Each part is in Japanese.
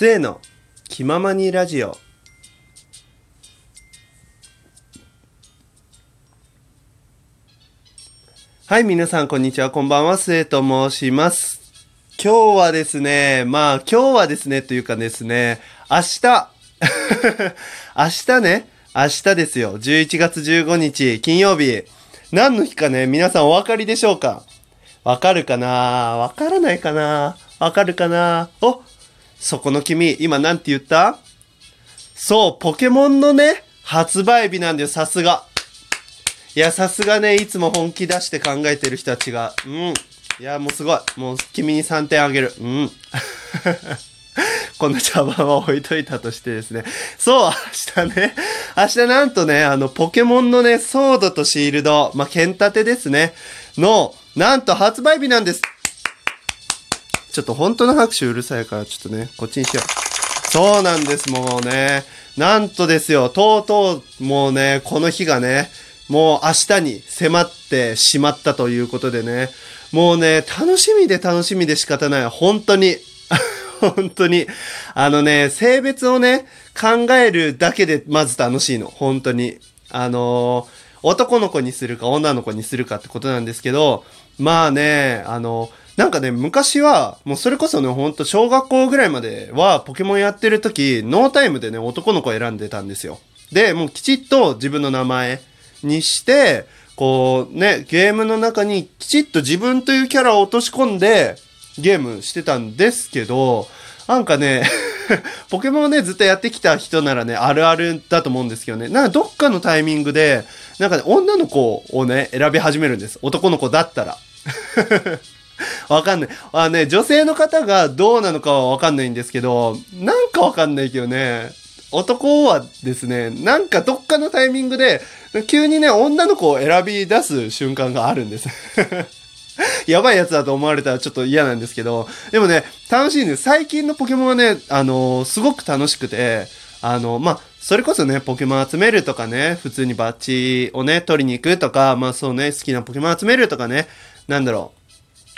末の。気ままにラジオ。はい皆さんこんにちは。こんばんは。末と申します。今日はですねまあ今日はですねというかですね明日。明日ね。明日ですよ。11月15日金曜日。何の日かね皆さんお分かりでしょうか？わかるかな？わからないかな？わかるかな？おそこの君、今なんて言った？そう、ポケモンのね、発売日なんだよ、さすが。いや、さすがね、いつも本気出して考えてる人たちが。うん。いや、もうすごい。もう君に3点あげる。うん。こんな茶番は置いといたとしてですね。そう、明日ね。明日なんとね、あの、ポケモンのね、ソードとシールド、まあ、剣立てですね。の、なんと発売日なんです。ちょっと本当の拍手うるさいから、ちょっとね、こっちにしよう。そうなんです、もうね。なんとですよ、とうとう、もうね、この日がね、もう明日に迫ってしまったということでね、もうね、楽しみで楽しみで仕方ない。本当に。本当に。あのね、性別をね、考えるだけでまず楽しいの。本当に。あのー、男の子にするか女の子にするかってことなんですけど、まあね、あの、なんかね、昔は、もうそれこそね、ほんと小学校ぐらいまではポケモンやってる時、ノータイムでね、男の子選んでたんですよ。で、もうきちっと自分の名前にして、こうね、ゲームの中にきちっと自分というキャラを落とし込んでゲームしてたんですけど、なんかね ポケモンをね、ずっとやってきた人ならね、あるあるだと思うんですけどね、なんかどっかのタイミングで、なんかね、女の子をね、選び始めるんです。男の子だったら。わかんない。あね、女性の方がどうなのかはわかんないんですけど、なんかわかんないけどね、男はですね、なんかどっかのタイミングで、急にね、女の子を選び出す瞬間があるんです。やばいやつだと思われたらちょっと嫌なんですけど、でもね、楽しいんです。最近のポケモンはね、あのー、すごく楽しくて、あの、まあ、それこそね、ポケモン集めるとかね、普通にバッジをね、取りに行くとか、まあそうね、好きなポケモン集めるとかね、なんだろう。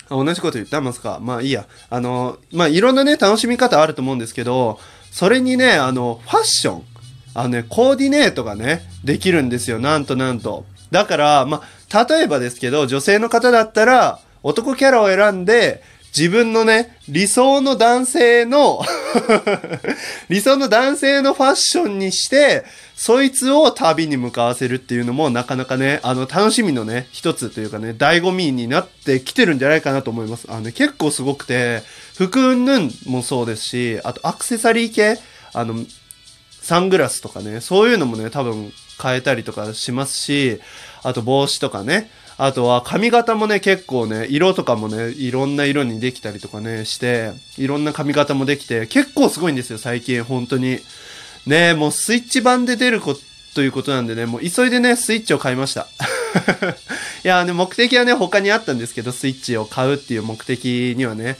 同じこと言ってますかまあいいや。あの、まあいろんなね、楽しみ方あると思うんですけど、それにね、あの、ファッション。あのね、コーディネートがね、できるんですよ。なんとなんと。だから、まあ、例えばですけど、女性の方だったら、男キャラを選んで、自分のね、理想の男性の 理想の男性のファッションにして、そいつを旅に向かわせるっていうのもなかなかね、あの、楽しみのね、一つというかね、醍醐味になってきてるんじゃないかなと思います。あのね、結構すごくて、服ぬんもそうですし、あとアクセサリー系、あの、サングラスとかね、そういうのもね、多分変えたりとかしますし、あと帽子とかね、あとは髪型もね、結構ね、色とかもね、いろんな色にできたりとかね、して、いろんな髪型もできて、結構すごいんですよ、最近、本当に。ねもうスイッチ版で出るこということなんでね、もう急いでね、スイッチを買いました。いや、ね、目的はね、他にあったんですけど、スイッチを買うっていう目的にはね、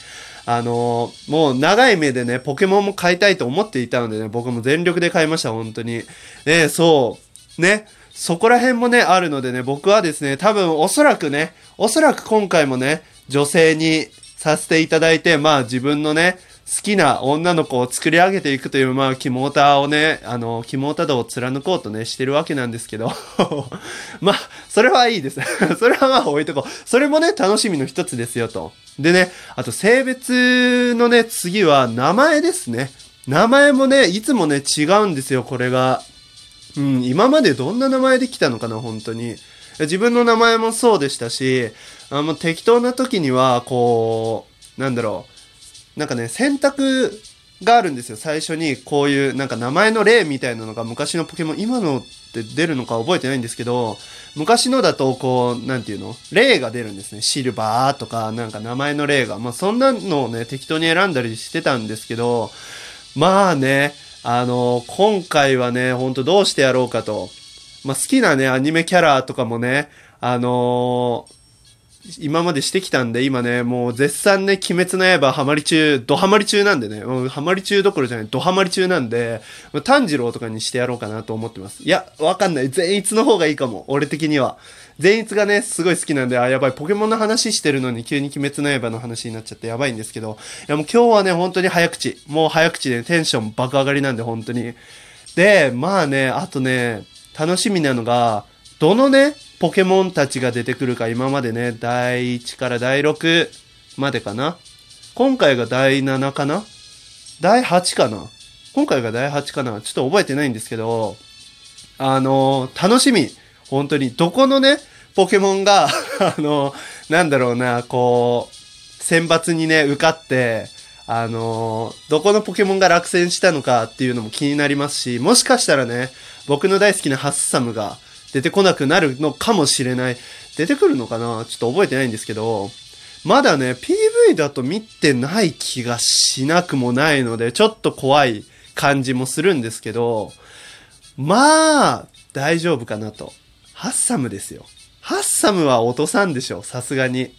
あのー、もう長い目でね、ポケモンも買いたいと思っていたのでね、僕も全力で買いました、本当に。ねそう。ね。そこら辺もね、あるのでね、僕はですね、多分おそらくね、おそらく今回もね、女性にさせていただいて、まあ自分のね、好きな女の子を作り上げていくという、まあ、キモーターをね、あの、キモータ道を貫こうとね、してるわけなんですけど。まあ、それはいいです。それはまあ置いとこう。それもね、楽しみの一つですよと。でね、あと性別のね、次は名前ですね。名前もね、いつもね、違うんですよ、これが。うん、今までどんな名前で来たのかな、本当に。自分の名前もそうでしたし、あの適当な時には、こう、なんだろう。なんかね、選択があるんですよ。最初にこういうなんか名前の例みたいなのが昔のポケモン、今のって出るのか覚えてないんですけど、昔のだとこう、なんていうの？例が出るんですね。シルバーとか、なんか名前の例が。まあそんなのをね、適当に選んだりしてたんですけど、まあね、あの、今回はね、ほんとどうしてやろうかと。まあ、好きなね、アニメキャラとかもね、あの今までしてきたんで、今ね、もう絶賛ね、鬼滅の刃ハマり中、ドハマり中なんでね、もうハマり中どころじゃない、ドハマり中なんで、炭治郎とかにしてやろうかなと思ってます。いや、わかんない。善逸の方がいいかも。俺的には。善逸がね、すごい好きなんで、あ、やばい、ポケモンの話してるのに急に鬼滅の刃の話になっちゃってやばいんですけど、いやもう今日はね、本当に早口。もう早口でテンション爆上がりなんで、本当に。で、まあね、あとね、楽しみなのが、どのね、ポケモンたちが出てくるか、今までね、第1から第6までかな。今回が第7かな。第8かな。今回が第8かな。ちょっと覚えてないんですけど、あのー、楽しみ。本当に、どこのね、ポケモンが あのー、なんだろうな、こう、選抜にね、受かって、あのー、どこのポケモンが落選したのかっていうのも気になりますし、もしかしたらね、僕の大好きなハッサムが、出てこなくなるのかもしれない。出てくるのかな？ちょっと覚えてないんですけど、まだね、PV だと見てない気がしなくもないので、ちょっと怖い感じもするんですけど、まあ、大丈夫かなと。ハッサムですよ。ハッサムは落とさんでしょ、さすがに。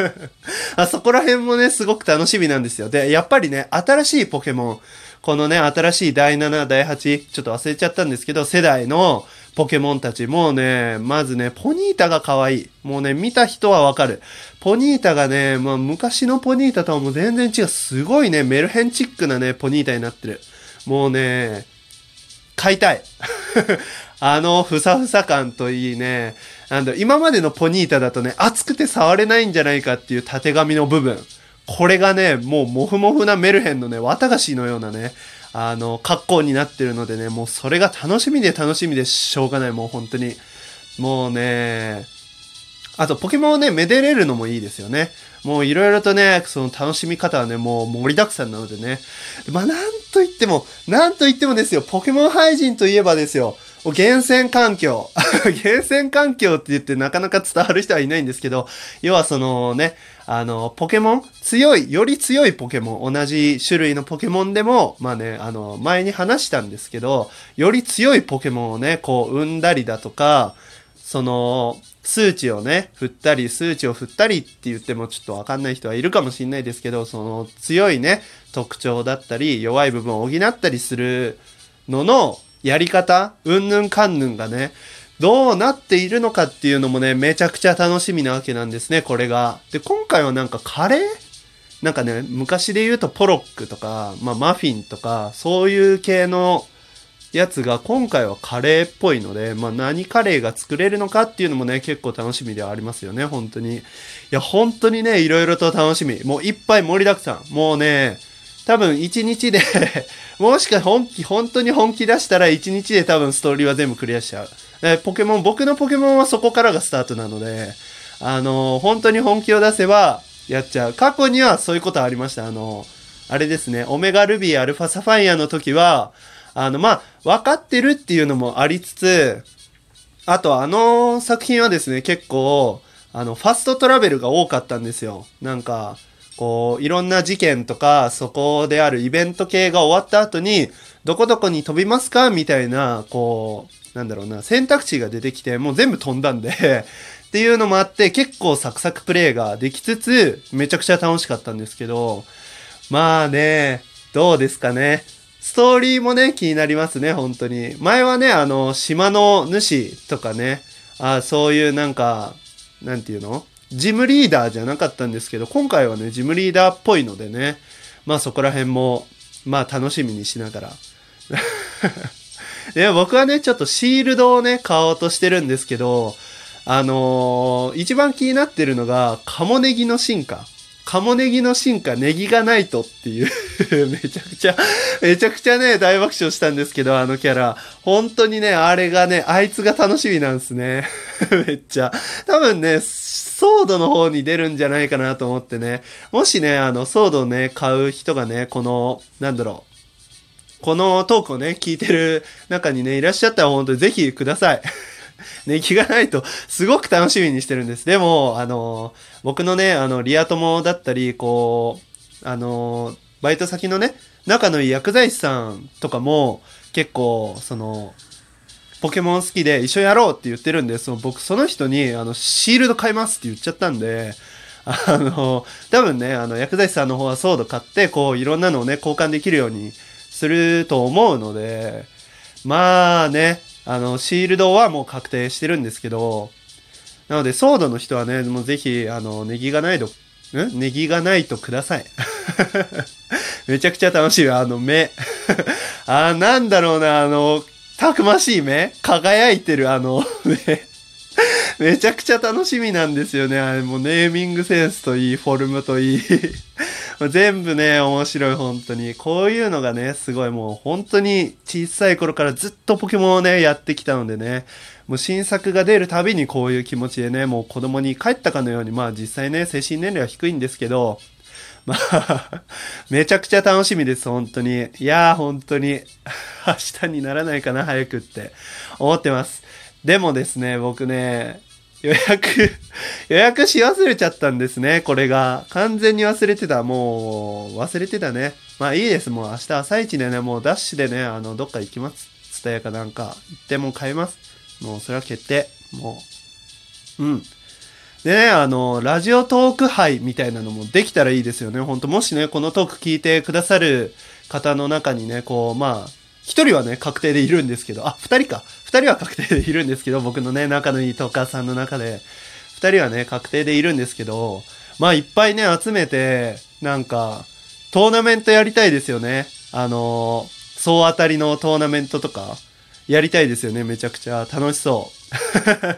あそこら辺もね、すごく楽しみなんですよ。で、やっぱりね、新しいポケモン、このね、新しい第7、第8、ちょっと忘れちゃったんですけど、世代のポケモンたち。もうね、まずね、ポニータが可愛い。もうね、見た人はわかる。ポニータがね、まあ昔のポニータとはもう全然違う。すごいね、メルヘンチックなね、ポニータになってる。もうね、買いたい。あの、ふさふさ感といいね。なんだ、今までのポニータだとね、熱くて触れないんじゃないかっていう縦紙の部分。これがね、もうモフモフなメルヘンのね、綿菓子のようなね、あの、格好になってるのでね、もうそれが楽しみで楽しみでしょうがない、もう本当に。もうね、あと、ポケモンをね、めでれるのもいいですよね。もういろいろとね、その楽しみ方はね、もう盛りだくさんなのでね。まあ、なんと言っても、なんと言ってもですよ、ポケモン廃人といえばですよ、厳選環境。厳選環境って言ってなかなか伝わる人はいないんですけど、要はそのね、あの、ポケモン？強い、より強いポケモン、同じ種類のポケモンでも、まあね、あの、前に話したんですけど、より強いポケモンをね、こう、生んだりだとか、その、数値をね、振ったり、数値を振ったりって言ってもちょっとわかんない人はいるかもしれないですけど、その強いね、特徴だったり、弱い部分を補ったりするのの、やり方、うんぬんかんぬんがね、どうなっているのかっていうのもね、めちゃくちゃ楽しみなわけなんですね、これが。で、今回はなんかカレー？なんかね、昔で言うとポロックとか、まあマフィンとか、そういう系のやつが今回はカレーっぽいので、まあ何カレーが作れるのかっていうのもね、結構楽しみではありますよね、本当に。いや、本当にね、いろいろと楽しみ。もういっぱい盛りだくさん。もうね、多分1日で もしか本気、本当に本気出したら1日で多分ストーリーは全部クリアしちゃう。えポケモン、僕のポケモンはそこからがスタートなので、あの、本当に本気を出せばやっちゃう。過去にはそういうことありました。あの、あれですね、オメガルビー、アルファサファイアの時は、あの、まあ、分かってるっていうのもありつつ、あとあの作品はですね、結構、あの、ファストトラベルが多かったんですよ。なんか、こう、いろんな事件とか、そこであるイベント系が終わった後に、どこどこに飛びますかみたいな、こう、なんだろうな、選択肢が出てきて、もう全部飛んだんで っていうのもあって、結構サクサクプレイができつつ、めちゃくちゃ楽しかったんですけど、まあね、どうですかね。ストーリーもね、気になりますね、本当に。前はね、あの、島の主とかね、あそういうなんか、なんていうの？ジムリーダーじゃなかったんですけど、今回はね、ジムリーダーっぽいのでね、まあそこら辺も、まあ楽しみにしながら。で、僕はね、ちょっとシールドをね、買おうとしてるんですけど、あのー、一番気になってるのが、カモネギの進化。カモネギの進化、ネギがないとっていう めちゃくちゃめちゃくちゃね、大爆笑したんですけど、あのキャラ。本当にね、あれがね、あいつが楽しみなんですね めっちゃ。多分ね、ソードの方に出るんじゃないかなと思ってね。もしね、あの、ソードをね、買う人がね、この、なんだろう。このトークをね、聞いてる中にね、いらっしゃったら本当にぜひください。ネギがないと、すごく楽しみにしてるんです。でも、あの、僕のね、あの、リア友だったり、こう、あの、バイト先のね、仲のいい薬剤師さんとかも、結構、その、ポケモン好きで一緒にやろうって言ってるんで、その僕その人に、あの、シールド買いますって言っちゃったんで、あの、多分ね、あの、薬剤師さんの方はソード買って、こう、いろんなのをね、交換できるようにすると思うので、まあね、あの、シールドはもう確定してるんですけど、なので、ソードの人はね、もうぜひ、あの、ネギがないと、ん？ネギがないとください。めちゃくちゃ楽しい。あの目。あ、なんだろうな、あの、たくましい目？輝いてるあの目。めちゃくちゃ楽しみなんですよね。あれもネーミングセンスといい、フォルムといい。全部ね、面白い、本当に。こういうのがね、すごいもう本当に小さい頃からずっとポケモンをね、やってきたのでね、もう新作が出るたびにこういう気持ちでね、もう子供に帰ったかのように、まあ実際ね、精神年齢は低いんですけど、まあ、めちゃくちゃ楽しみです、本当に。いやー、本当に、明日にならないかな、早くって思ってます。でもですね、僕ね、予約 予約し忘れちゃったんですね、これが。完全に忘れてた。もう、忘れてたね。まあいいです。もう明日朝一でね、もうダッシュでね、あの、どっか行きます。ツタヤかなんか行っても買います。もうそれは決定。もう。うん。ね、あの、ラジオトーク杯みたいなのもできたらいいですよね。ほんと、もしね、このトーク聞いてくださる方の中にね、こう、まあ、一人はね、確定でいるんですけど、あ、二人か。二人は確定でいるんですけど、僕のね、仲のいいトーカーさんの中で、二人はね、確定でいるんですけど、まあ、いっぱいね、集めて、なんか、トーナメントやりたいですよね。あの総当たりのトーナメントとか、やりたいですよね。めちゃくちゃ楽しそう。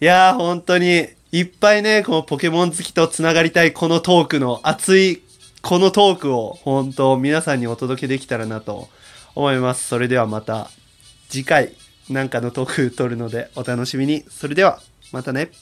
いやー、本当に、いっぱいね、このポケモン好きと繋がりたいこのトークの熱いこのトークを本当皆さんにお届けできたらなと思います。それではまた次回なんかのトーク撮るのでお楽しみに。それではまたね。